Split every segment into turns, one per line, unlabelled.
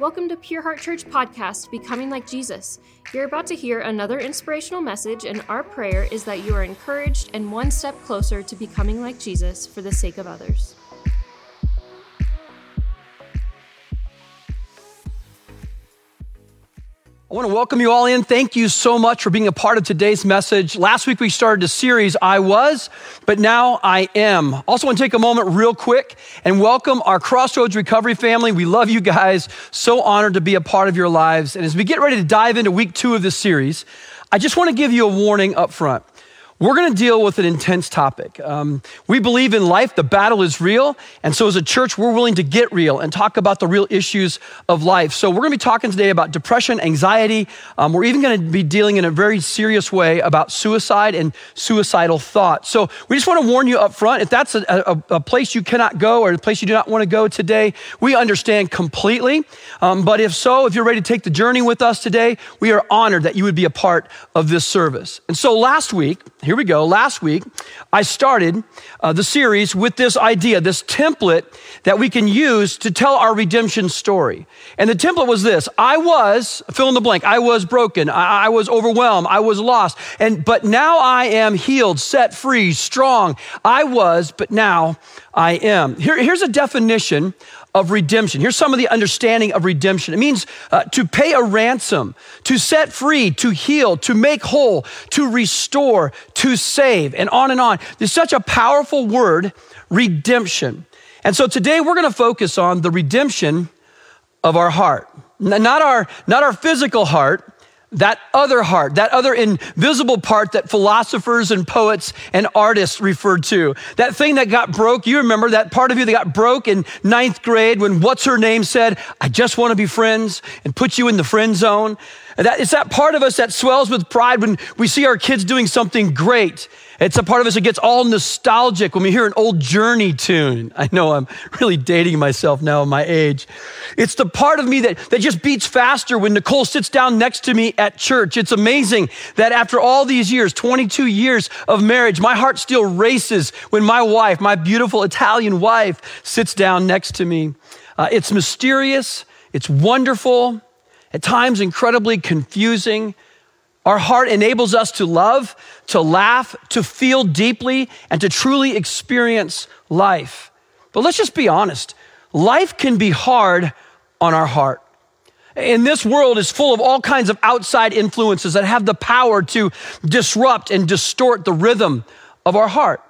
Welcome to Pure Heart Church podcast, Becoming Like Jesus. You're about to hear another inspirational message, and our prayer is that you are encouraged and one step closer to becoming like Jesus for the sake of others.
I want to welcome you all in. Thank you so much for being a part of today's message. Last week we started a series, I was, but now I am. Also want to take a moment real quick and welcome our Crossroads Recovery family. We love you guys. So honored to be a part of your lives. And as we get ready to dive into week two of this series, I just want to give you a warning up front. We're going to deal with an intense topic. Um, we believe in life, the battle is real. And so, as a church, we're willing to get real and talk about the real issues of life. So, we're going to be talking today about depression, anxiety. Um, we're even going to be dealing in a very serious way about suicide and suicidal thoughts. So, we just want to warn you up front if that's a, a, a place you cannot go or a place you do not want to go today, we understand completely. Um, but if so, if you're ready to take the journey with us today, we are honored that you would be a part of this service. And so, last week, here we go. Last week, I started uh, the series with this idea, this template that we can use to tell our redemption story. And the template was this I was, fill in the blank, I was broken, I, I was overwhelmed, I was lost, and but now I am healed, set free, strong. I was, but now I am. Here, here's a definition of redemption. Here's some of the understanding of redemption. It means uh, to pay a ransom, to set free, to heal, to make whole, to restore, to save, and on and on. There's such a powerful word, redemption. And so today we're going to focus on the redemption of our heart. Not our, not our physical heart, that other heart, that other invisible part that philosophers and poets and artists referred to. That thing that got broke. You remember that part of you that got broke in ninth grade when what's her name said, I just want to be friends and put you in the friend zone. That, it's that part of us that swells with pride when we see our kids doing something great. It's a part of us that gets all nostalgic when we hear an old Journey tune. I know I'm really dating myself now in my age. It's the part of me that, that just beats faster when Nicole sits down next to me at church. It's amazing that after all these years, 22 years of marriage, my heart still races when my wife, my beautiful Italian wife, sits down next to me. Uh, it's mysterious. It's wonderful at times incredibly confusing. Our heart enables us to love, to laugh, to feel deeply, and to truly experience life. But let's just be honest life can be hard on our heart. And this world is full of all kinds of outside influences that have the power to disrupt and distort the rhythm of our heart.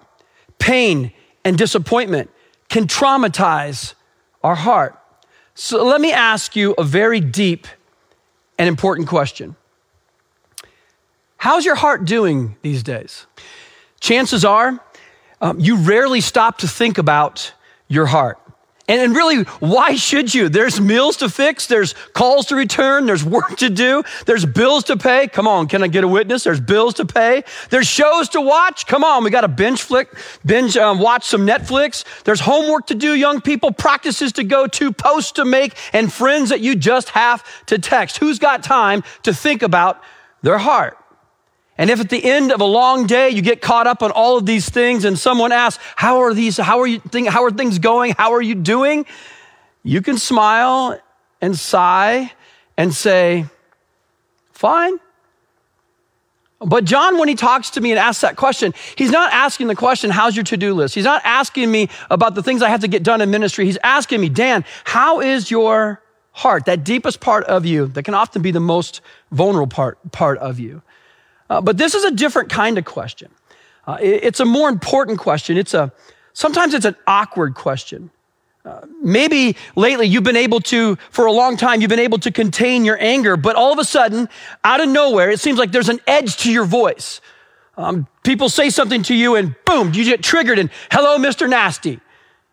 Pain and disappointment can traumatize our heart. So let me ask you a very deep and important question How's your heart doing these days? Chances are um, you rarely stop to think about your heart. And, and really, why should you? There's meals to fix, there's calls to return, there's work to do, there's bills to pay. Come on, can I get a witness? There's bills to pay, there's shows to watch. Come on, we got to binge flick, binge um, watch some Netflix. There's homework to do, young people, practices to go to, posts to make, and friends that you just have to text. Who's got time to think about their heart? And if at the end of a long day you get caught up on all of these things and someone asks, how are these, how are you, how are things going? How are you doing? You can smile and sigh and say, fine. But John, when he talks to me and asks that question, he's not asking the question, how's your to-do list? He's not asking me about the things I have to get done in ministry. He's asking me, Dan, how is your heart? That deepest part of you that can often be the most vulnerable part, part of you. Uh, but this is a different kind of question. Uh, it, it's a more important question. It's a, sometimes it's an awkward question. Uh, maybe lately you've been able to, for a long time, you've been able to contain your anger, but all of a sudden, out of nowhere, it seems like there's an edge to your voice. Um, people say something to you and boom, you get triggered and hello, Mr. Nasty.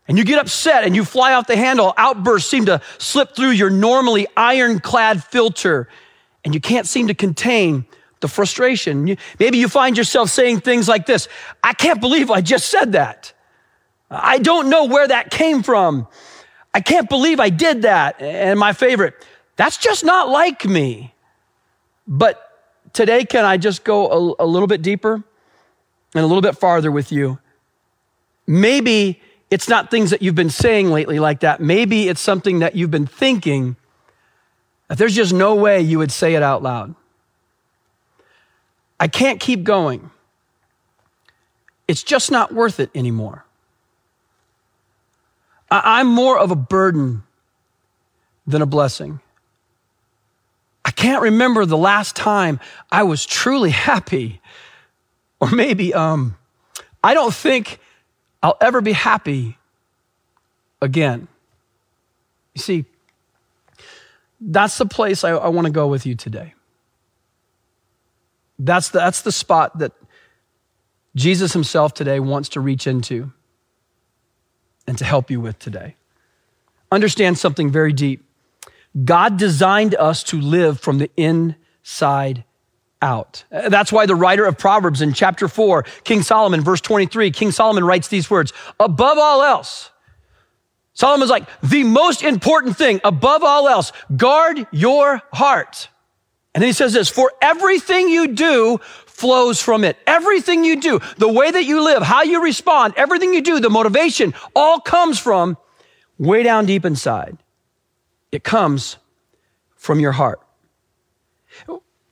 And you get upset and you fly off the handle. Outbursts seem to slip through your normally ironclad filter and you can't seem to contain the frustration. Maybe you find yourself saying things like this I can't believe I just said that. I don't know where that came from. I can't believe I did that. And my favorite, that's just not like me. But today, can I just go a, a little bit deeper and a little bit farther with you? Maybe it's not things that you've been saying lately like that. Maybe it's something that you've been thinking That there's just no way you would say it out loud. I can't keep going. It's just not worth it anymore. I'm more of a burden than a blessing. I can't remember the last time I was truly happy. Or maybe um, I don't think I'll ever be happy again. You see, that's the place I, I want to go with you today. That's the, that's the spot that Jesus himself today wants to reach into and to help you with today. Understand something very deep. God designed us to live from the inside out. That's why the writer of Proverbs in chapter 4, King Solomon, verse 23, King Solomon writes these words Above all else, Solomon's like, the most important thing, above all else, guard your heart. And then he says this, for everything you do flows from it. Everything you do, the way that you live, how you respond, everything you do, the motivation, all comes from way down deep inside. It comes from your heart.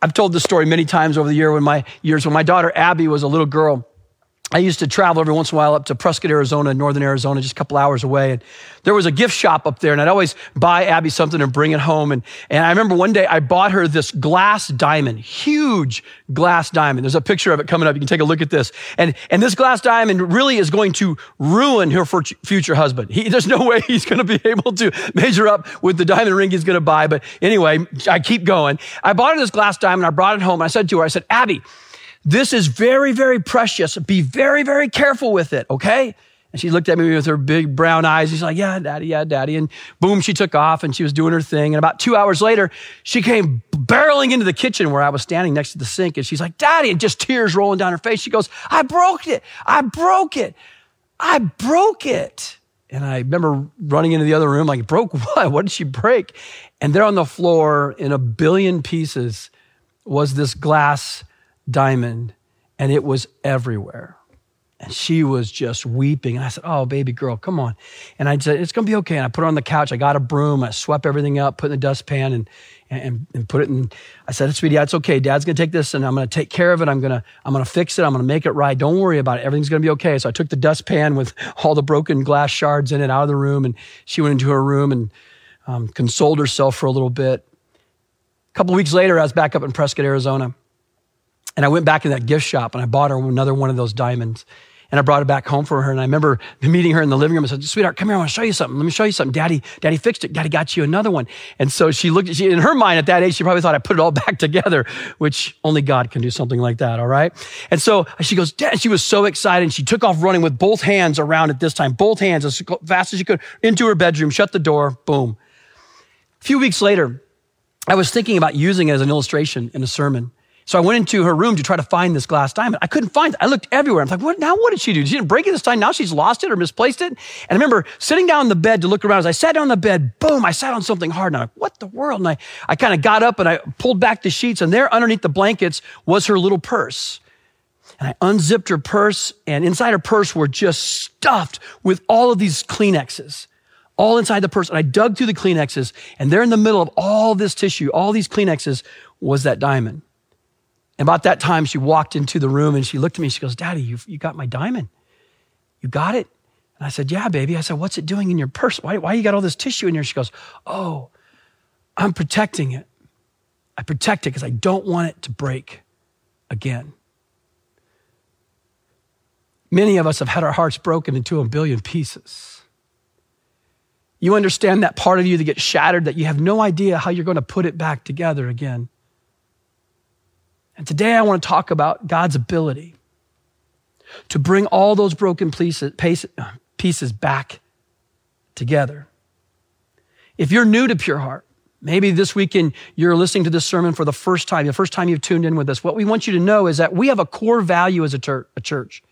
I've told this story many times over the year when my years when my daughter Abby was a little girl. I used to travel every once in a while up to Prescott, Arizona, northern Arizona, just a couple hours away. And there was a gift shop up there, and I'd always buy Abby something and bring it home. And, and I remember one day I bought her this glass diamond, huge glass diamond. There's a picture of it coming up. You can take a look at this. And, and this glass diamond really is going to ruin her future husband. He, there's no way he's going to be able to measure up with the diamond ring he's going to buy. But anyway, I keep going. I bought her this glass diamond. I brought it home. I said to her, I said, Abby, this is very, very precious. Be very, very careful with it, okay? And she looked at me with her big brown eyes. She's like, Yeah, daddy, yeah, daddy. And boom, she took off and she was doing her thing. And about two hours later, she came barreling into the kitchen where I was standing next to the sink. And she's like, Daddy, and just tears rolling down her face. She goes, I broke it. I broke it. I broke it. And I remember running into the other room, like, broke what? What did she break? And there on the floor in a billion pieces was this glass diamond, and it was everywhere. And she was just weeping. And I said, Oh, baby girl, come on. And I said, It's going to be okay. And I put her on the couch. I got a broom. I swept everything up, put in the dustpan, and, and, and put it in. I said, Sweetie, it's okay. Dad's going to take this and I'm going to take care of it. I'm going to, I'm going to fix it. I'm going to make it right. Don't worry about it. Everything's going to be okay. So I took the dustpan with all the broken glass shards in it out of the room. And she went into her room and um, consoled herself for a little bit. A couple weeks later, I was back up in Prescott, Arizona. And I went back in that gift shop and I bought her another one of those diamonds. And I brought it back home for her. And I remember meeting her in the living room. I said, sweetheart, come here. I want to show you something. Let me show you something. Daddy, daddy fixed it. Daddy got you another one. And so she looked, she, in her mind at that age, she probably thought I put it all back together, which only God can do something like that. All right. And so she goes, Dad, she was so excited. And she took off running with both hands around it this time, both hands as fast as she could into her bedroom, shut the door, boom. A few weeks later, I was thinking about using it as an illustration in a sermon. So I went into her room to try to find this glass diamond. I couldn't find it. I looked everywhere. I'm like, what now? What did she do? She didn't break it this time. Now she's lost it or misplaced it. And I remember sitting down in the bed to look around. As I sat down on the bed, boom, I sat on something hard. And I'm like, what the world? And I, I kind of got up and I pulled back the sheets and there underneath the blankets was her little purse. And I unzipped her purse and inside her purse were just stuffed with all of these Kleenexes all inside the purse. And I dug through the Kleenexes, and there in the middle of all this tissue, all these Kleenexes, was that diamond. And about that time, she walked into the room and she looked at me she goes, Daddy, you you got my diamond. You got it? And I said, Yeah, baby. I said, What's it doing in your purse? Why, why you got all this tissue in here? She goes, Oh, I'm protecting it. I protect it because I don't want it to break again. Many of us have had our hearts broken into a billion pieces. You understand that part of you that gets shattered, that you have no idea how you're going to put it back together again. And today I want to talk about God's ability to bring all those broken pieces, back together. If you're new to Pure Heart, maybe this weekend you're listening to this sermon for the first time, the first time you've tuned in with us, what we want you to know is that we have a core value as a, a church.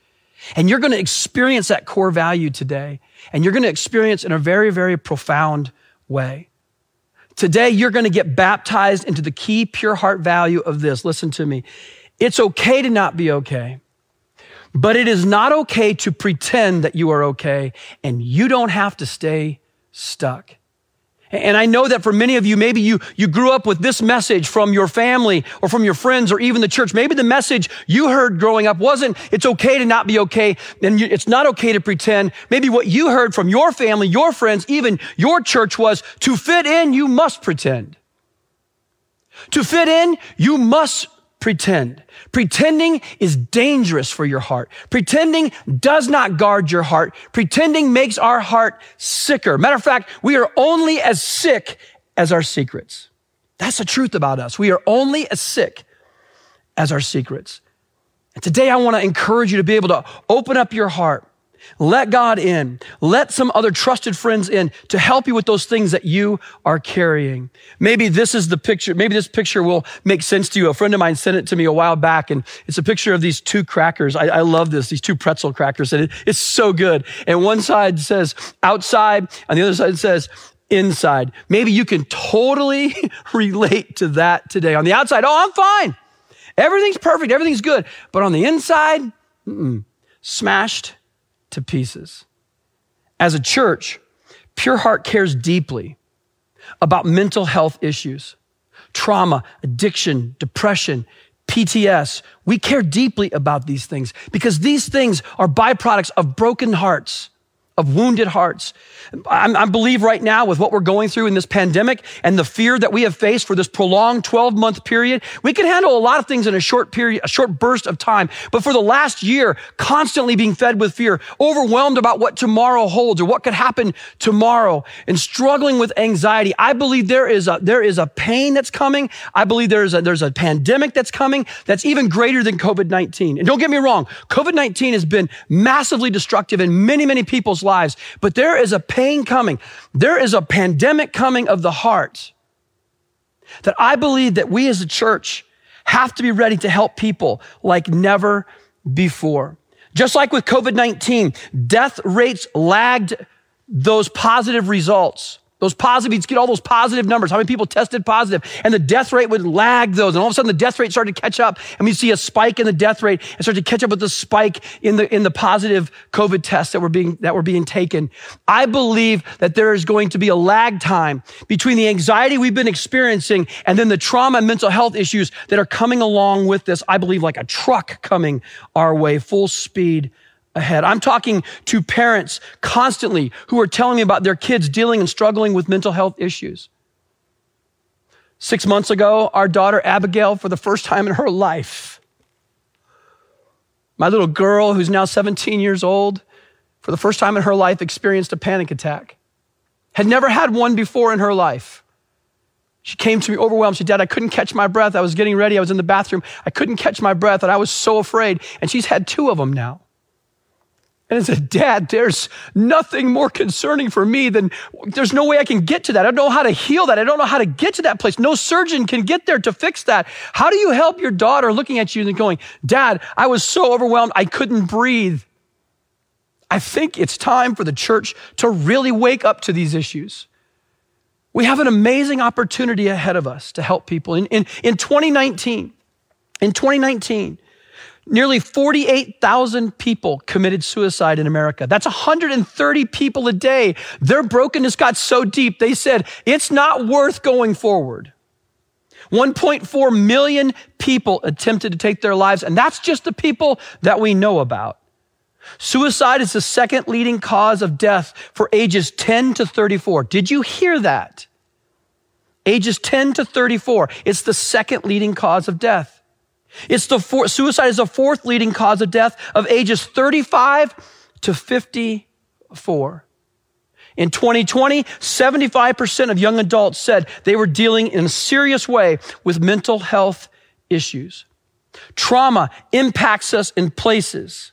And you're going to experience that core value today. And you're going to experience in a very, very profound way. Today, you're going to get baptized into the key pure heart value of this. Listen to me. It's okay to not be okay, but it is not okay to pretend that you are okay, and you don't have to stay stuck. And I know that for many of you, maybe you, you grew up with this message from your family or from your friends or even the church. Maybe the message you heard growing up wasn't, it's okay to not be okay. And you, it's not okay to pretend. Maybe what you heard from your family, your friends, even your church was to fit in, you must pretend. To fit in, you must pretend. Pretending is dangerous for your heart. Pretending does not guard your heart. Pretending makes our heart sicker. Matter of fact, we are only as sick as our secrets. That's the truth about us. We are only as sick as our secrets. And today I want to encourage you to be able to open up your heart let God in. Let some other trusted friends in to help you with those things that you are carrying. Maybe this is the picture. Maybe this picture will make sense to you. A friend of mine sent it to me a while back and it's a picture of these two crackers. I, I love this, these two pretzel crackers and it, it's so good. And one side says outside and the other side says inside. Maybe you can totally relate to that today. On the outside, oh, I'm fine. Everything's perfect. Everything's good. But on the inside, smashed to pieces. As a church, Pure Heart cares deeply about mental health issues, trauma, addiction, depression, PTS. We care deeply about these things because these things are byproducts of broken hearts of wounded hearts. I, I believe right now with what we're going through in this pandemic and the fear that we have faced for this prolonged 12 month period, we can handle a lot of things in a short period, a short burst of time. But for the last year, constantly being fed with fear, overwhelmed about what tomorrow holds or what could happen tomorrow and struggling with anxiety, I believe there is a, there is a pain that's coming. I believe there's a, there's a pandemic that's coming that's even greater than COVID-19. And don't get me wrong, COVID-19 has been massively destructive in many, many people's lives. But there is a pain coming. There is a pandemic coming of the heart that I believe that we as a church have to be ready to help people like never before. Just like with COVID-19, death rates lagged those positive results. Those positive, you'd get all those positive numbers. How many people tested positive? And the death rate would lag those. And all of a sudden the death rate started to catch up. And we see a spike in the death rate and start to catch up with the spike in the, in the positive COVID tests that were being, that were being taken. I believe that there is going to be a lag time between the anxiety we've been experiencing and then the trauma and mental health issues that are coming along with this. I believe like a truck coming our way, full speed ahead. I'm talking to parents constantly who are telling me about their kids dealing and struggling with mental health issues. Six months ago, our daughter Abigail, for the first time in her life, my little girl, who's now 17 years old, for the first time in her life, experienced a panic attack. Had never had one before in her life. She came to me overwhelmed. She said, Dad, I couldn't catch my breath. I was getting ready. I was in the bathroom. I couldn't catch my breath, and I was so afraid. And she's had two of them now. And I said, Dad, there's nothing more concerning for me than there's no way I can get to that. I don't know how to heal that. I don't know how to get to that place. No surgeon can get there to fix that. How do you help your daughter looking at you and going, Dad, I was so overwhelmed, I couldn't breathe? I think it's time for the church to really wake up to these issues. We have an amazing opportunity ahead of us to help people. In, in, in 2019, in 2019, Nearly 48,000 people committed suicide in America. That's 130 people a day. Their brokenness got so deep, they said, it's not worth going forward. 1.4 million people attempted to take their lives, and that's just the people that we know about. Suicide is the second leading cause of death for ages 10 to 34. Did you hear that? Ages 10 to 34. It's the second leading cause of death. It's the four, suicide is the fourth leading cause of death of ages 35 to 54. In 2020, 75% of young adults said they were dealing in a serious way with mental health issues. Trauma impacts us in places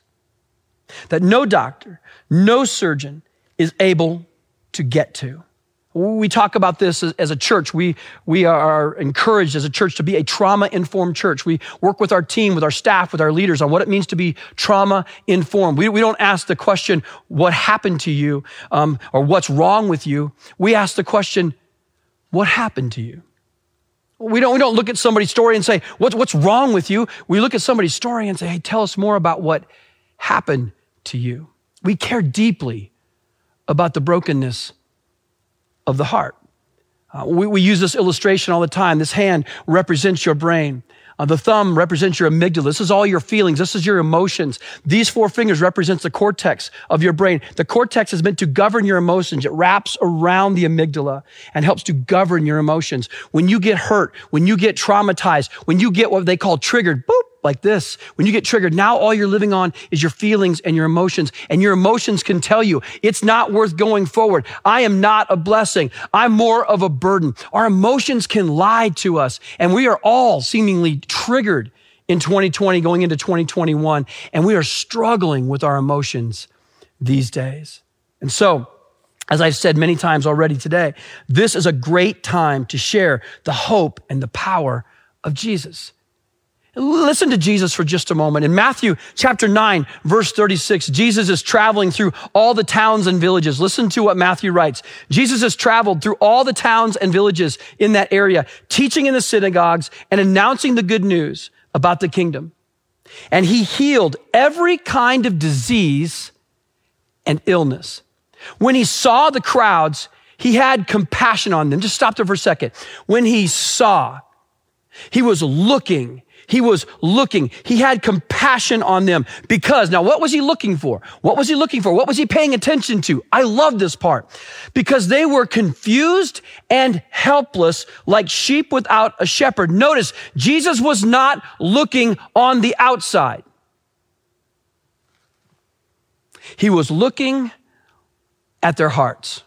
that no doctor, no surgeon is able to get to. We talk about this as, a church. We, we are encouraged as a church to be a trauma informed church. We work with our team, with our staff, with our leaders on what it means to be trauma informed. We, we don't ask the question, what happened to you um, or what's wrong with you. We ask the question, what happened to you? We don't, we don't look at somebody's story and say, what's, what's wrong with you? We look at somebody's story and say, hey, tell us more about what happened to you. We care deeply about the brokenness of the heart. Uh, we, we use this illustration all the time. This hand represents your brain. Uh, the thumb represents your amygdala. This is all your feelings. This is your emotions. These four fingers represents the cortex of your brain. The cortex is meant to govern your emotions. It wraps around the amygdala and helps to govern your emotions. When you get hurt, when you get traumatized, when you get what they call triggered, boop, like this. When you get triggered, now all you're living on is your feelings and your emotions. And your emotions can tell you it's not worth going forward. I am not a blessing. I'm more of a burden. Our emotions can lie to us. And we are all seemingly triggered in 2020 going into 2021. And we are struggling with our emotions these days. And so, as I've said many times already today, this is a great time to share the hope and the power of Jesus. Listen to Jesus for just a moment. In Matthew chapter 9, verse 36, Jesus is traveling through all the towns and villages. Listen to what Matthew writes. Jesus has traveled through all the towns and villages in that area, teaching in the synagogues and announcing the good news about the kingdom. And he healed every kind of disease and illness. When he saw the crowds, he had compassion on them. Just stop there for a second. When he saw, he was looking he was looking. He had compassion on them because now what was he looking for? What was he looking for? What was he paying attention to? I love this part because they were confused and helpless like sheep without a shepherd. Notice Jesus was not looking on the outside. He was looking at their hearts.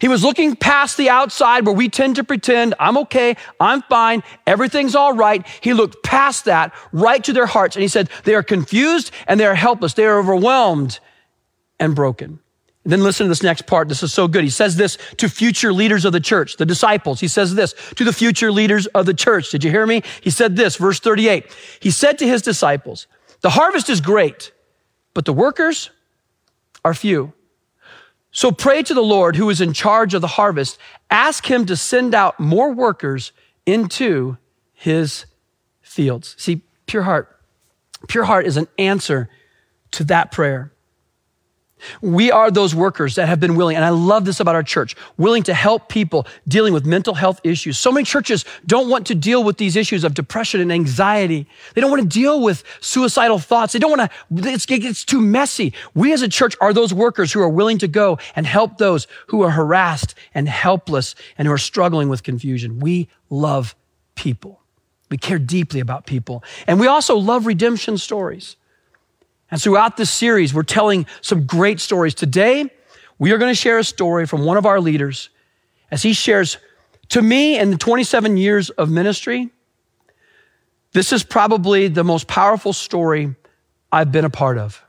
He was looking past the outside where we tend to pretend, I'm okay, I'm fine, everything's all right. He looked past that right to their hearts and he said, they are confused and they are helpless. They are overwhelmed and broken. And then listen to this next part. This is so good. He says this to future leaders of the church, the disciples. He says this to the future leaders of the church. Did you hear me? He said this, verse 38. He said to his disciples, the harvest is great, but the workers are few. So pray to the Lord who is in charge of the harvest. Ask him to send out more workers into his fields. See, pure heart. Pure heart is an answer to that prayer. We are those workers that have been willing, and I love this about our church, willing to help people dealing with mental health issues. So many churches don't want to deal with these issues of depression and anxiety. They don't want to deal with suicidal thoughts. They don't want to, it's, it's too messy. We as a church are those workers who are willing to go and help those who are harassed and helpless and who are struggling with confusion. We love people. We care deeply about people. And we also love redemption stories. And throughout this series, we're telling some great stories. Today, we are going to share a story from one of our leaders as he shares to me in the 27 years of ministry. This is probably the most powerful story I've been a part of.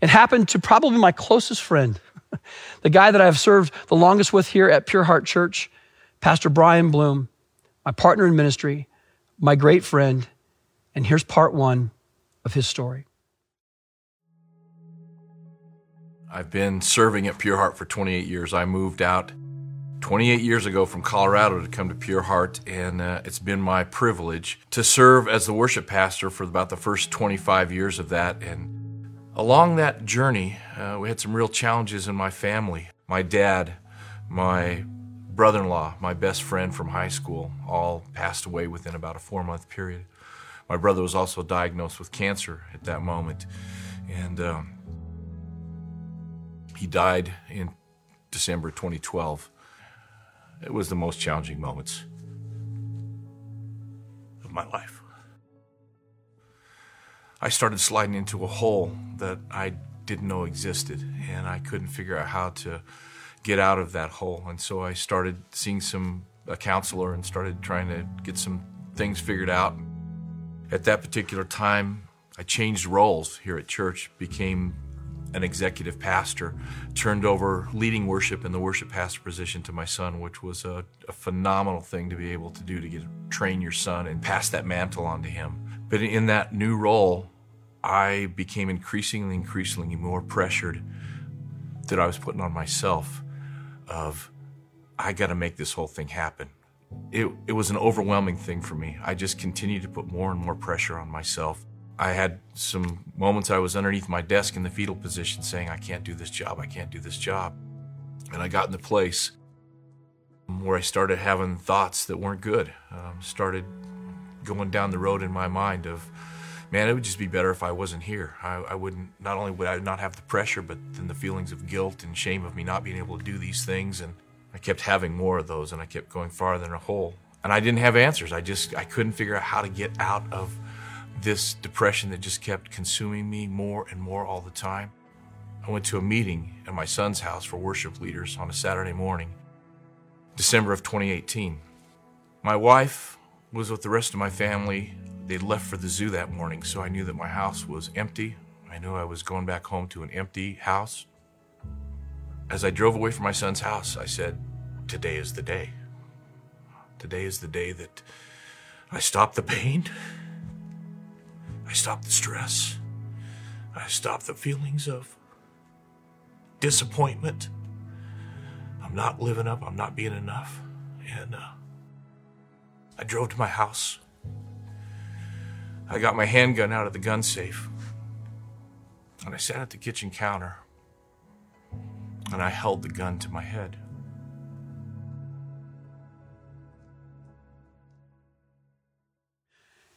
It happened to probably my closest friend, the guy that I've served the longest with here at Pure Heart Church, Pastor Brian Bloom, my partner in ministry, my great friend. And here's part one of his story.
I've been serving at Pure Heart for 28 years. I moved out 28 years ago from Colorado to come to Pure Heart, and uh, it's been my privilege to serve as the worship pastor for about the first 25 years of that. And along that journey, uh, we had some real challenges in my family. My dad, my brother in law, my best friend from high school, all passed away within about a four month period. My brother was also diagnosed with cancer at that moment. And um, he died in December 2012. It was the most challenging moments of my life. I started sliding into a hole that I didn't know existed, and I couldn't figure out how to get out of that hole. And so I started seeing some a counselor and started trying to get some things figured out. At that particular time, I changed roles here at church, became an executive pastor, turned over leading worship in the worship pastor position to my son, which was a, a, phenomenal thing to be able to do to get train your son and pass that mantle on to him. But in that new role, I became increasingly, increasingly more pressured that I was putting on myself of I got to make this whole thing happen. It, it was an overwhelming thing for me. I just continued to put more and more pressure on myself. I had some moments I was underneath my desk in the fetal position saying, I can't do this job, I can't do this job. And I got in the place where I started having thoughts that weren't good. Um, started going down the road in my mind of, man, it would just be better if I wasn't here. I, I, wouldn't, not only would I not have the pressure, but then the feelings of guilt and shame of me not being able to do these things. And I kept having more of those and I kept going farther in a hole. And I didn't have answers. I just, I couldn't figure out how to get out of this depression that just kept consuming me more and more all the time. I went to a meeting at my son's house for worship leaders on a Saturday morning, December of 2018. My wife was with the rest of my family. They'd left for the zoo that morning, so I knew that my house was empty. I knew I was going back home to an empty house. As I drove away from my son's house, I said, Today is the day. Today is the day that I stop the pain. I stop the stress. I stop the feelings of disappointment. I'm not living up. I'm not being enough. And uh, I drove to my house. I got my handgun out of the gun safe. And I sat at the kitchen counter. And I held the gun to my head.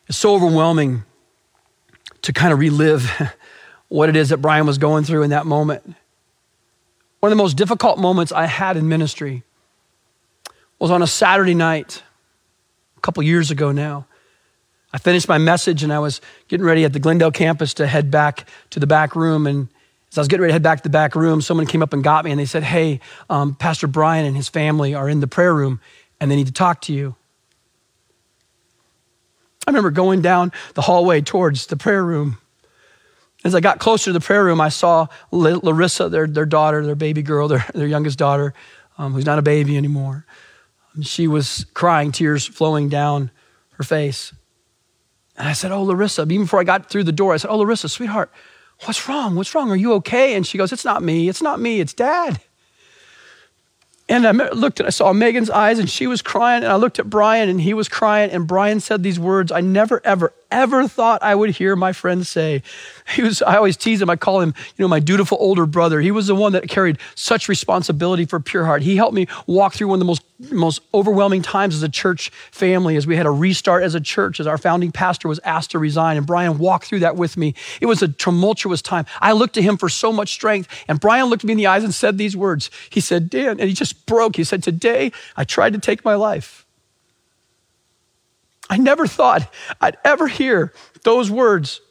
It's so overwhelming to kind of relive what it is that Brian was going through in that moment. One of the most difficult moments I had in ministry was on a Saturday night, a couple years ago now. I finished my message and I was getting ready at the Glendale campus to head back to the back room. And as I was getting ready to head back to the back room, someone came up and got me and they said, Hey, um, Pastor Brian and his family are in the prayer room and they need to talk to you. I remember going down the hallway towards the prayer room. As I got closer to the prayer room, I saw Larissa, their, their daughter, their baby girl, their, their youngest daughter, um, who's not a baby anymore. She was crying, tears flowing down her face. And I said, Oh, Larissa, even before I got through the door, I said, Oh, Larissa, sweetheart, what's wrong? What's wrong? Are you okay? And she goes, It's not me. It's not me. It's dad. And I looked and I saw Megan's eyes and she was crying. And I looked at Brian and he was crying. And Brian said these words I never, ever, ever thought I would hear my friend say. He was, I always tease him, I call him, you know, my dutiful older brother. He was the one that carried such responsibility for Pure Heart. He helped me walk through one of the most, most overwhelming times as a church family, as we had a restart as a church, as our founding pastor was asked to resign. And Brian walked through that with me. It was a tumultuous time. I looked to him for so much strength. And Brian looked me in the eyes and said these words. He said, Dan, and he just broke. He said, Today I tried to take my life. I never thought I'd ever hear those words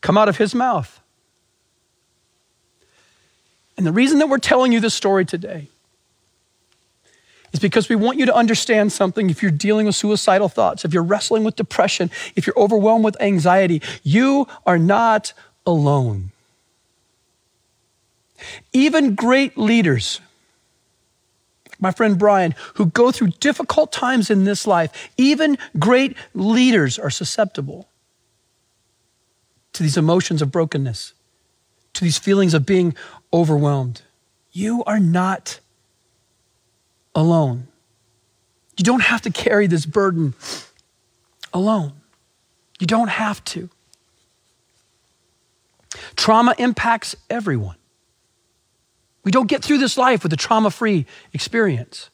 come out of his mouth. And the reason that we're telling you this story today is because we want you to understand something. If you're dealing with suicidal thoughts, if you're wrestling with depression, if you're overwhelmed with anxiety, you are not alone. Even great leaders my friend Brian, who go through difficult times in this life, even great leaders are susceptible to these emotions of brokenness, to these feelings of being overwhelmed. You are not alone. You don't have to carry this burden alone. You don't have to. Trauma impacts everyone. We don't get through this life with a trauma free experience.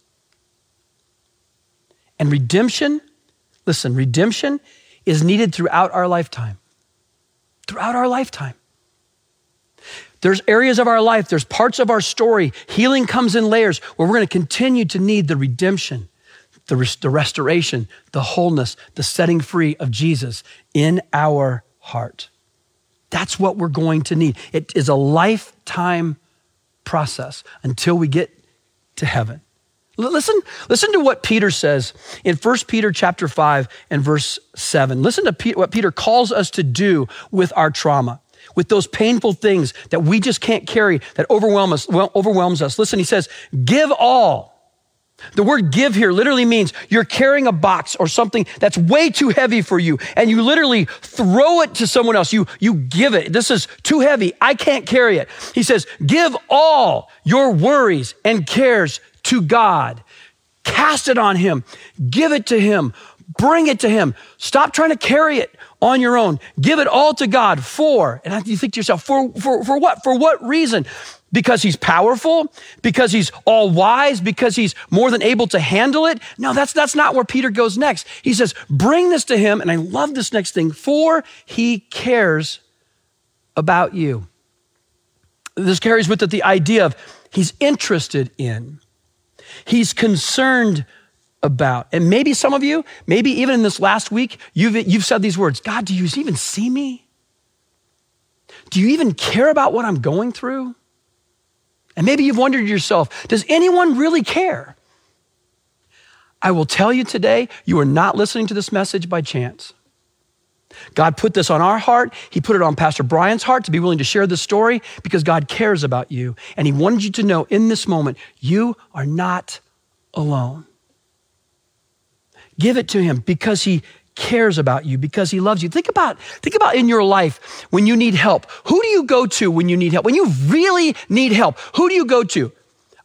And redemption, listen, redemption is needed throughout our lifetime. Throughout our lifetime. There's areas of our life, there's parts of our story. Healing comes in layers where we're going to continue to need the redemption, the, the restoration, the wholeness, the setting free of Jesus in our heart. That's what we're going to need. It is a lifetime process until we get to heaven. Listen, listen to what Peter says in 1 Peter chapter 5 and verse 7. Listen to what Peter calls us to do with our trauma, with those painful things that we just can't carry, that overwhelm us, overwhelms us. Listen, he says, give all the word give here literally means you're carrying a box or something that's way too heavy for you and you literally throw it to someone else. You, you give it. This is too heavy. I can't carry it. He says, give all your worries and cares to God. Cast it on Him. Give it to Him. Bring it to Him. Stop trying to carry it on your own. Give it all to God for, and you think to yourself, for, for, for what? For what reason? Because he's powerful, because he's all wise, because he's more than able to handle it. No, that's, that's not where Peter goes next. He says, bring this to him. And I love this next thing, for he cares about you. This carries with it the idea of he's interested in, he's concerned about. And maybe some of you, maybe even in this last week, you've, you've said these words God, do you even see me? Do you even care about what I'm going through? And maybe you've wondered yourself, does anyone really care? I will tell you today, you are not listening to this message by chance. God put this on our heart. He put it on Pastor Brian's heart to be willing to share this story because God cares about you. And He wanted you to know in this moment, you are not alone. Give it to Him because He cares about you because he loves you. Think about, think about in your life when you need help. Who do you go to when you need help? When you really need help, who do you go to?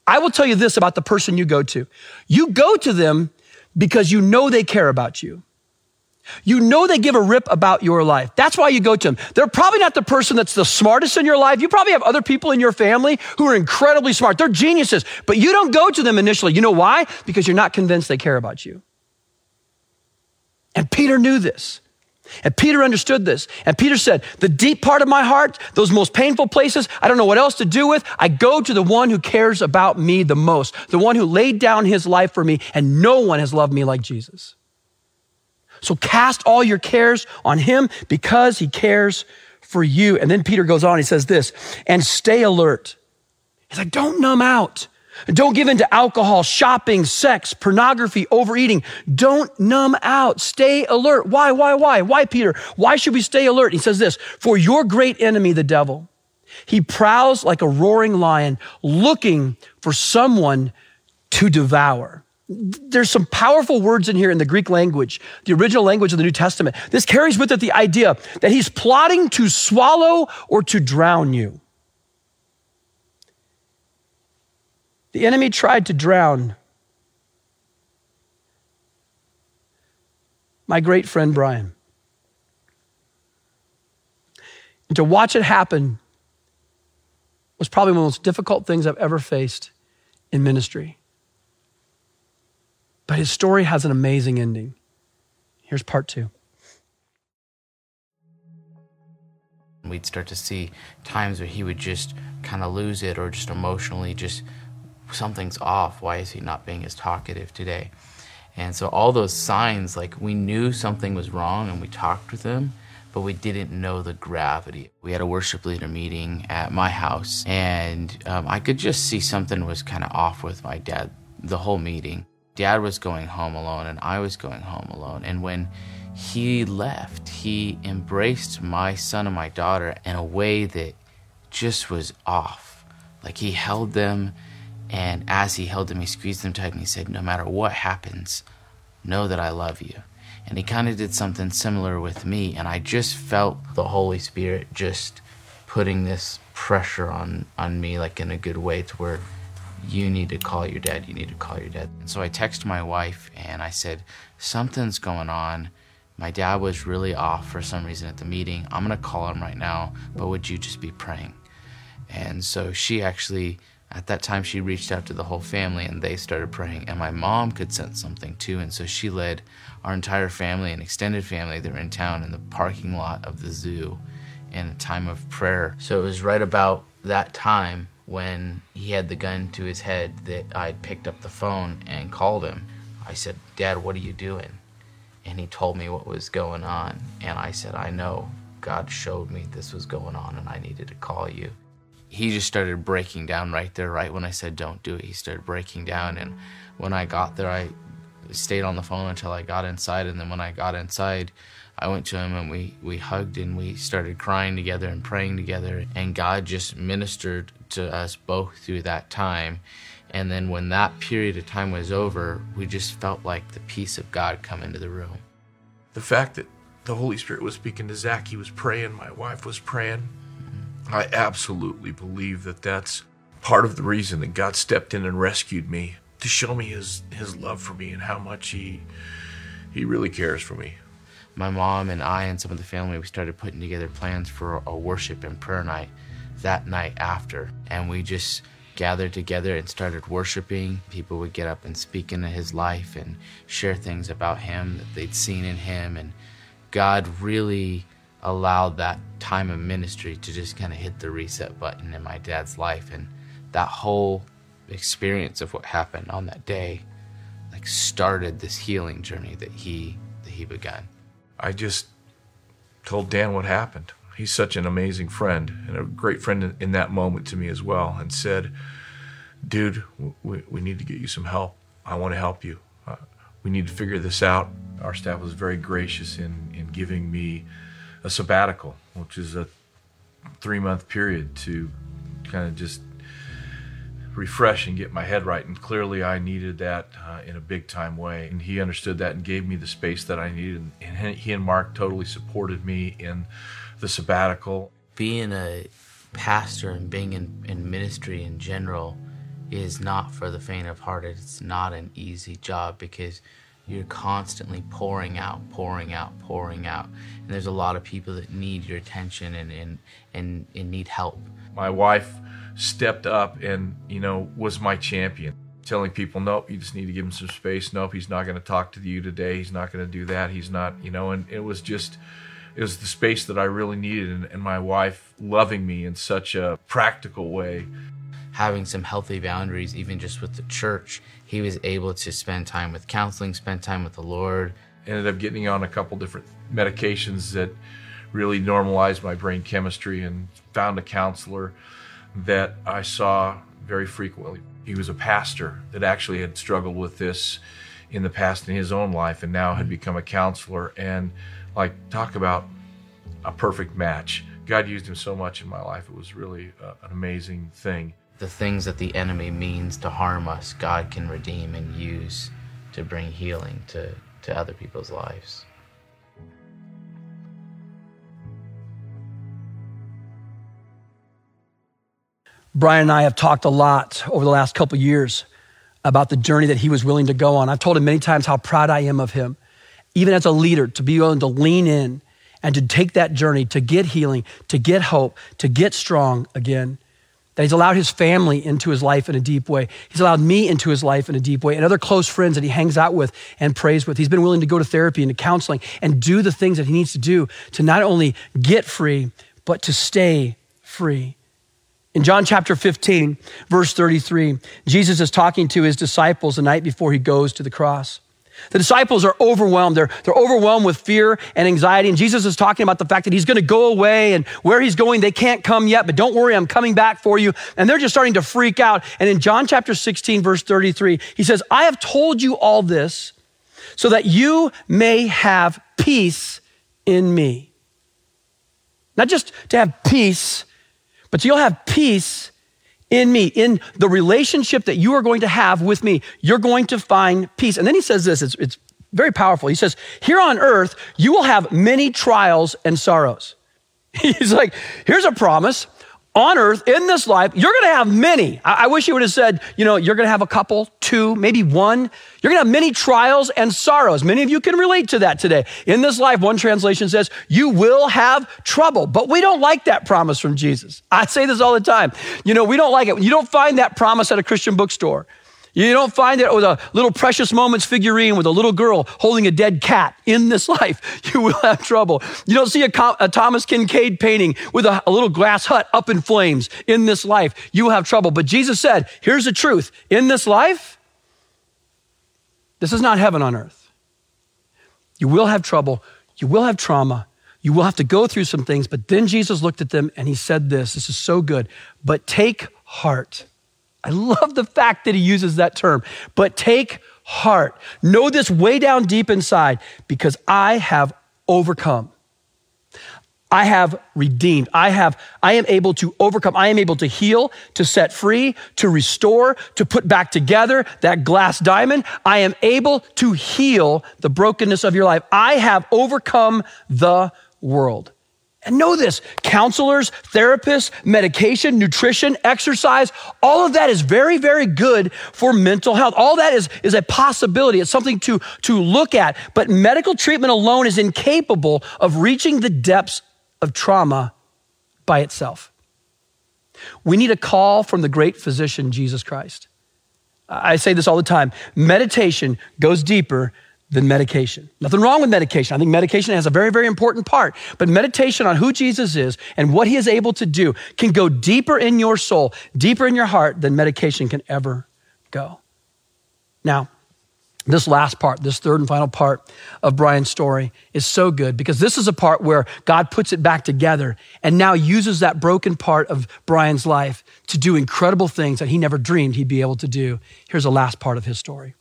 I will tell you this about the person you go to. You go to them because you know they care about you. You know they give a rip about your life. That's why you go to them. They're probably not the person that's the smartest in your life. You probably have other people in your family who are incredibly smart. They're geniuses, but you don't go to them initially. You know why? Because you're not convinced they care about you. And Peter knew this. And Peter understood this. And Peter said, The deep part of my heart, those most painful places, I don't know what else to do with. I go to the one who cares about me the most, the one who laid down his life for me, and no one has loved me like Jesus. So cast all your cares on him because he cares for you. And then Peter goes on, he says this, and stay alert. He's like, don't numb out. Don't give in to alcohol, shopping, sex, pornography, overeating. Don't numb out. Stay alert. Why, why, why? Why, Peter? Why should we stay alert? He says this For your great enemy, the devil, he prowls like a roaring lion looking for someone to devour. There's some powerful words in here in the Greek language, the original language of the New Testament. This carries with it the idea that he's plotting to swallow or to drown you. The enemy tried to drown my great friend Brian. And to watch it happen was probably one of the most difficult things I've ever faced in ministry. But his story has an amazing ending. Here's part two.
We'd start to see times where he would just kind of lose it or just emotionally just something's off. Why is he not being as talkative today? And so all those signs, like we knew something was wrong and we talked with him, but we didn't know the gravity. We had a worship leader meeting at my house, and um, I could just see something was kind of off with my dad the whole meeting. Dad was going home alone, and I was going home alone. And when he left, he embraced my son and my daughter in a way that just was off. Like he held them and as he held them, he squeezed them tight and he said, No matter what happens, know that I love you. And he kind of did something similar with me. And I just felt the Holy Spirit just putting this pressure on, on me, like in a good way, to where you need to call your dad, you need to call your dad. And so I texted my wife and I said, Something's going on. My dad was really off for some reason at the meeting. I'm going to call him right now, but would you just be praying? And so she actually at that time, she reached out to the whole family and they started praying. And my mom could sense something too. And so she led our entire family and extended family that were in town in the parking lot of the zoo in a time of prayer. So it was right about that time when he had the gun to his head that I picked up the phone and called him. I said, Dad, what are you doing? And he told me what was going on. And I said, I know. God showed me this was going on and I needed to call you he just started breaking down right there, right when I said don't do it. He started breaking down, and when I got there, I stayed on the phone until I got inside, and then when I got inside, I went to him and we we hugged and we started crying together and praying together, and God just ministered to us both through that time. And then when that period of time was over, we just felt like the peace of God come into the room.
The fact that the Holy Spirit was speaking to Zach, he was praying, my wife was praying, I absolutely believe that that's part of the reason that God stepped in and rescued me to show me his his love for me and how much he he really cares for me.
My mom and I and some of the family we started putting together plans for a worship and prayer night that night after. And we just gathered together and started worshiping. People would get up and speak into his life and share things about him that they'd seen in him. And God really allowed that time of ministry to just kind of hit the reset button in my dad's life. And that whole experience of what happened on that day like started this healing journey that he that he began.
I just told Dan what happened. He's such an amazing friend and a great friend in that moment to me as well, and said, "Dude, we, we need to get you some help. I want to help you. Uh, we need to figure this out." Our staff was very gracious in in giving me a sabbatical, which is a three month period to kind of just refresh and get my head right. And clearly, I needed that uh, in a big time way. And he understood that and gave me the space that I needed. And he and Mark totally supported me in the sabbatical.
Being a pastor and being in, in ministry in general is not for the faint of heart. It's not an easy job because you're constantly pouring out, pouring out, pouring out. And there's a lot of people that need your attention and, and, and, and need help.
My wife stepped up and, you know, was my champion. Telling people, nope, you just need to give him some space. Nope, he's not going to talk to you today. He's not going to do that. He's not, you know, and it was just, it was the space that I really needed. And, and my wife loving me in such a practical way.
Having some healthy boundaries, even just with the church, he was able to spend time with counseling, spend time with the Lord.
Ended up getting on a couple different medications that really normalized my brain chemistry and found a counselor that I saw very frequently. He was a pastor that actually had struggled with this in the past in his own life and now had become a counselor. And like, talk about a perfect match. God used him so much in my life. It was really uh, an amazing thing.
The things that the enemy means to harm us, God can redeem and use to bring healing to, to other people's lives.
Brian and I have talked a lot over the last couple years about the journey that he was willing to go on. I've told him many times how proud I am of him, even as a leader, to be willing to lean in and to take that journey to get healing, to get hope, to get strong again. That he's allowed his family into his life in a deep way. He's allowed me into his life in a deep way and other close friends that he hangs out with and prays with. He's been willing to go to therapy and to counseling and do the things that he needs to do to not only get free, but to stay free. In John chapter 15, verse 33, Jesus is talking to his disciples the night before he goes to the cross. The disciples are overwhelmed. They're, they're overwhelmed with fear and anxiety. And Jesus is talking about the fact that he's going to go away and where he's going, they can't come yet, but don't worry, I'm coming back for you. And they're just starting to freak out. And in John chapter 16, verse 33, he says, I have told you all this so that you may have peace in me. Not just to have peace, but you'll have peace in me, in the relationship that you are going to have with me. You're going to find peace. And then he says this, it's, it's very powerful. He says, Here on earth, you will have many trials and sorrows. He's like, Here's a promise on earth in this life, you're going to have many. I, I wish you would have said, you know, you're going to have a couple, two, maybe one. You're going to have many trials and sorrows. Many of you can relate to that today. In this life, one translation says, you will have trouble. But we don't like that promise from Jesus. I say this all the time. You know, we don't like it. You don't find that promise at a Christian bookstore. You don't find it oh, with a little precious moments figurine with a little girl holding a dead cat in this life. You will have trouble. You don't see a, a Thomas Kinkade painting with a, a little glass hut up in flames in this life. You will have trouble. But Jesus said, here's the truth. In this life, this is not heaven on earth. You will have trouble. You will have trauma. You will have to go through some things. But then Jesus looked at them and he said this. This is so good. But take heart. I love the fact that he uses that term. But take heart. Know this way down deep inside because I have overcome. I have redeemed. I have, I am able to overcome. I am able to heal, to set free, to restore, to put back together that glass diamond. I am able to heal the brokenness of your life. I have overcome the world. And know this counselors, therapists, medication, nutrition, exercise, all of that is very, very good for mental health. All that is, is a possibility. It's something to, to look at. But medical treatment alone is incapable of reaching the depths of trauma by itself. We need a call from the great physician, Jesus Christ. I say this all the time meditation goes deeper than medication. Nothing wrong with medication. I think medication has a very, very important part. But meditation on who Jesus is and what he is able to do can go deeper in your soul, deeper in your heart than medication can ever go. Now, this last part, this third and final part of Brian's story is so good because this is a part where God puts it back together and now uses that broken part of Brian's life to do incredible things that he never dreamed he'd be able to do. Here's the last part of his story.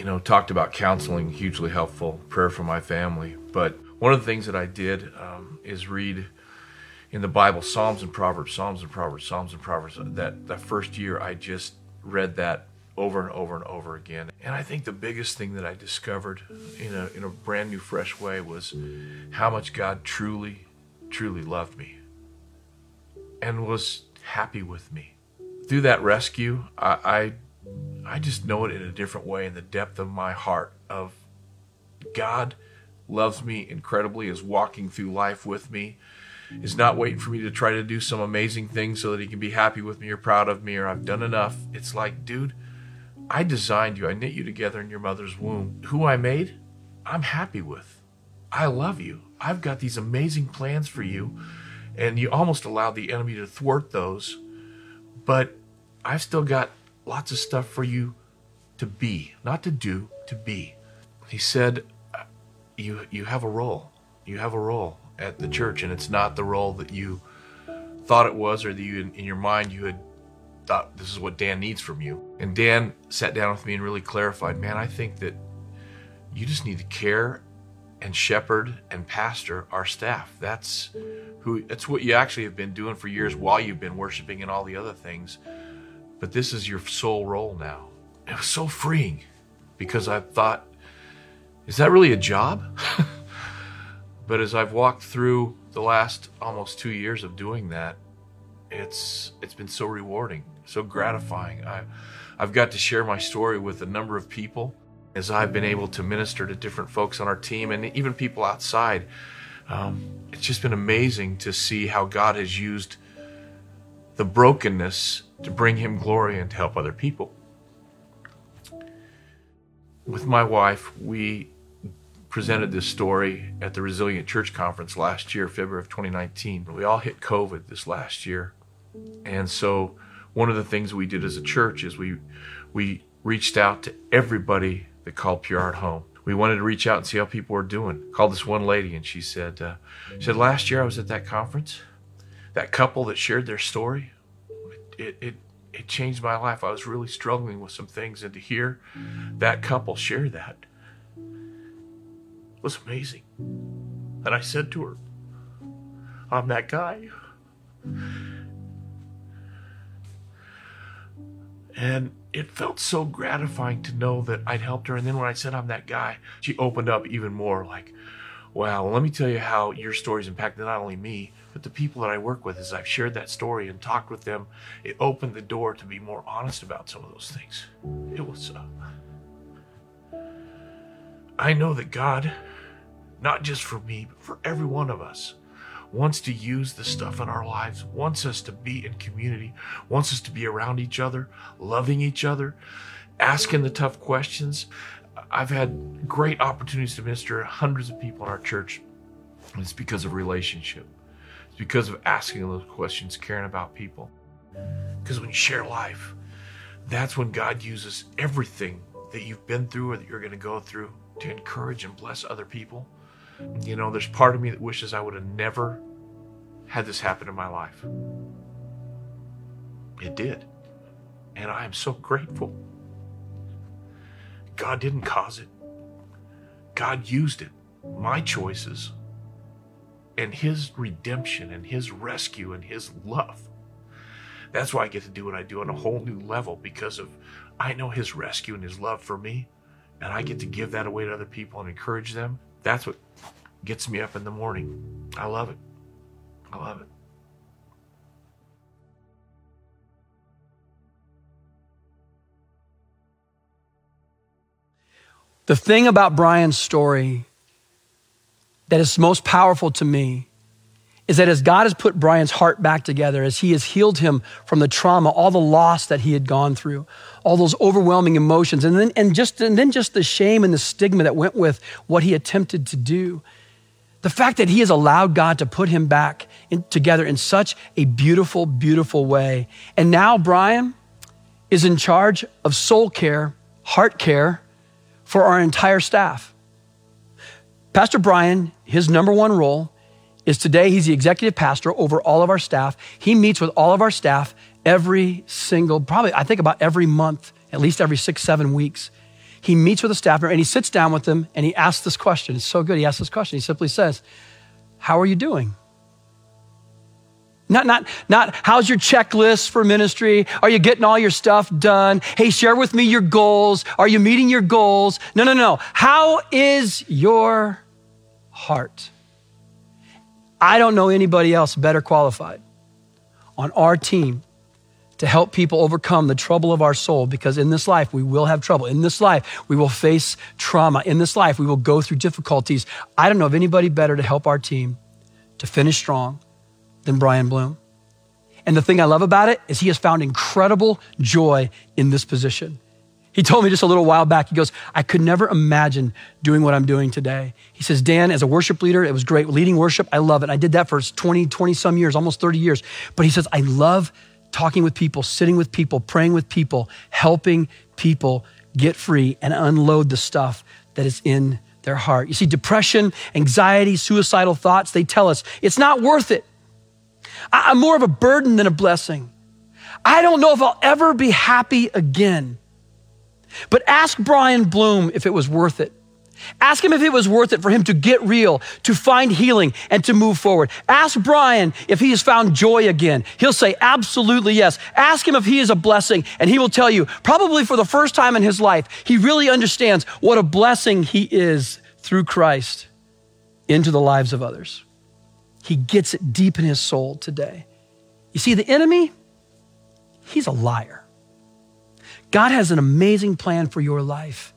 You know, talked about counseling, hugely helpful, prayer for my family. But one of the things that I did um, is read in the Bible Psalms and Proverbs, Psalms and Proverbs, Psalms and Proverbs. That, that first year, I just read that over and over and over again. And I think the biggest thing that I discovered in a, in a brand new, fresh way was how much God truly, truly loved me and was happy with me. Through that rescue, I, I, I just know it in a different way in the depth of my heart of God loves me incredibly, is walking through life with me, is not waiting for me to try to do some amazing thing so that he can be happy with me or proud of me or I've done enough. It's like, dude, I designed you. I knit you together in your mother's womb. Who I made, I'm happy with. I love you. I've got these amazing plans for you. And you almost allowed the enemy to thwart those. But I've still got lots of stuff for you to be, not to do, to be. He said, uh, you, you have a role. You have a role at the church, and it's not the role that you thought it was or that you, in, in your mind, you had thought this is what Dan needs from you. And Dan sat down with me and really clarified, man, I think that you just need to care and shepherd and pastor our staff. That's who that's what you actually have been doing for years while you've been worshiping and all the other things. But this is your sole role now. It was so freeing because I thought, is that really a job? but as I've walked through the last almost two years of doing that, it's it's been so rewarding, so gratifying. I, I've got to share my story with a number of people as I've been able to minister to different folks on our team and even people outside. Um, it's just been amazing to see how God has used the brokenness to bring Him glory and to help other people. With my wife, we presented this story at the Resilient Church Conference last year, February of 2019. We all hit COVID this last year. And so one of the things we did as a church is we we reached out to everybody that called Pure Heart home. We wanted to reach out and see how people were doing. Called this one lady and she said, uh, she said last year I was at that conference. That couple that shared their story, it, it it changed my life. I was really struggling with some things, and to hear that couple share that was amazing. And I said to her, I'm that guy. And it felt so gratifying to know that I'd helped her. And then when I said I'm that guy, she opened up even more like, wow, well, let me tell you how your story's impacted not only me, but the people that I work with. As I've shared that story and talked with them, it opened the door to be more honest about some of those things. It was, uh, I know that God, not just for me, but for every one of us, wants to use the stuff in our lives, wants us to be in community, wants us to be around each other, loving each other, asking the tough questions. I've had great opportunities to minister hundreds of people in our church, and it's because of relationship. Because of asking those questions, caring about people. Because when you share life, that's when God uses everything that you've been through or that you're going to go through to encourage and bless other people. You know, there's part of me that wishes I would have never had this happen in my life. It did. And I am so grateful. God didn't cause it, God used it. My choices and His redemption and His rescue and His love. That's why I get to do what I do on a whole new level because of I know His rescue and His love for me, and I get to give that away to other people and encourage them. That's what gets me up in the morning. I love it. I love it.
The thing about Brian's story that is most powerful to me is that as God has put Brian's heart back together, as he has healed him from the trauma, all the loss that he had gone through, all those overwhelming emotions, and then, and just, and then just the shame and the stigma that went with what he attempted to do. The fact that he has allowed God to put him back in, together in such a beautiful, beautiful way. And now Brian is in charge of soul care, heart care for our entire staff. Pastor Brian, his number one role is today he's the executive pastor over all of our staff. He meets with all of our staff every single, probably, I think about every month, at least every six, seven weeks. He meets with a staff member and he sits down with them and he asks this question. It's so good. He asks this question. He simply says, How are you doing? Not, not, not, how's your checklist for ministry? Are you getting all your stuff done? Hey, share with me your goals. Are you meeting your goals? No, no, no. How is your heart? I don't know anybody else better qualified on our team to help people overcome the trouble of our soul because in this life we will have trouble. In this life we will face trauma. In this life we will go through difficulties. I don't know of anybody better to help our team to finish strong than Brian Bloom. And the thing I love about it is he has found incredible joy in this position. He told me just a little while back, he goes, I could never imagine doing what I'm doing today. He says, Dan, as a worship leader, it was great. Leading worship, I love it. I did that for 20, 20 some years, almost 30 years. But he says, I love talking with people, sitting with people, praying with people, helping people get free and unload the stuff that is in their heart. You see, depression, anxiety, suicidal thoughts, they tell us it's not worth it. I'm more of a burden than a blessing. I don't know if I'll ever be happy again. But ask Brian Bloom if it was worth it. Ask him if it was worth it for him to get real, to find healing, and to move forward. Ask Brian if he has found joy again. He'll say, absolutely yes. Ask him if he is a blessing, and he will tell you, probably for the first time in his life, he really understands what a blessing he is through Christ into the lives of others. He gets it deep in his soul today. You see, the enemy, he's a liar. God has an amazing plan for your life.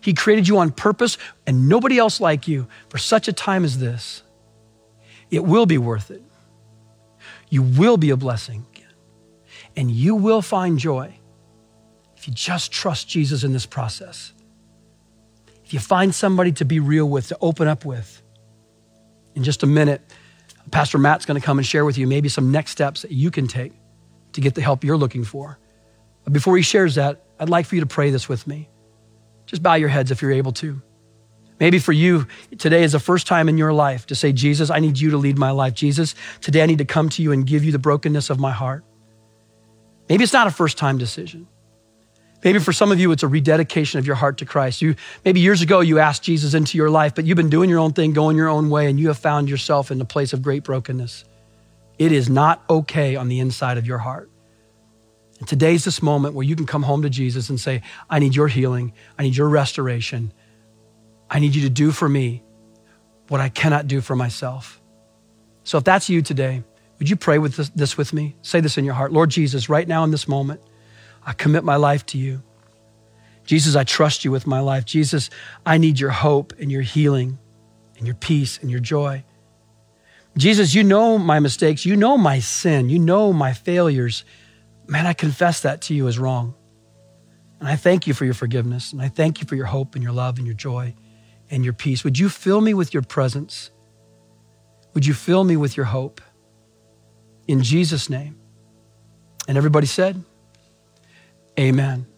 He created you on purpose and nobody else like you for such a time as this. It will be worth it. You will be a blessing. And you will find joy if you just trust Jesus in this process. If you find somebody to be real with, to open up with. In just a minute, Pastor Matt's going to come and share with you maybe some next steps that you can take to get the help you're looking for. But before he shares that, I'd like for you to pray this with me. Just bow your heads if you're able to. Maybe for you, today is the first time in your life to say, Jesus, I need you to lead my life. Jesus, today I need to come to you and give you the brokenness of my heart. Maybe it's not a first time decision. Maybe for some of you, it's a rededication of your heart to Christ. You, maybe years ago, you asked Jesus into your life, but you've been doing your own thing, going your own way, and you have found yourself in a place of great brokenness. It is not okay on the inside of your heart. And today's this moment where you can come home to Jesus and say, I need your healing. I need your restoration. I need you to do for me what I cannot do for myself. So if that's you today, would you pray with this, this with me? Say this in your heart. Lord Jesus, right now in this moment, I commit my life to you. Jesus, I trust you with my life. Jesus, I need your hope and your healing and your peace and your joy. Jesus, you know my mistakes. You know my sin. You know my failures man, I confess that to you as wrong. And I thank you for your forgiveness. And I thank you for your hope and your love and your joy and your peace. Would you fill me with your presence? Would you fill me with your hope? In Jesus' name. And everybody said, Amen.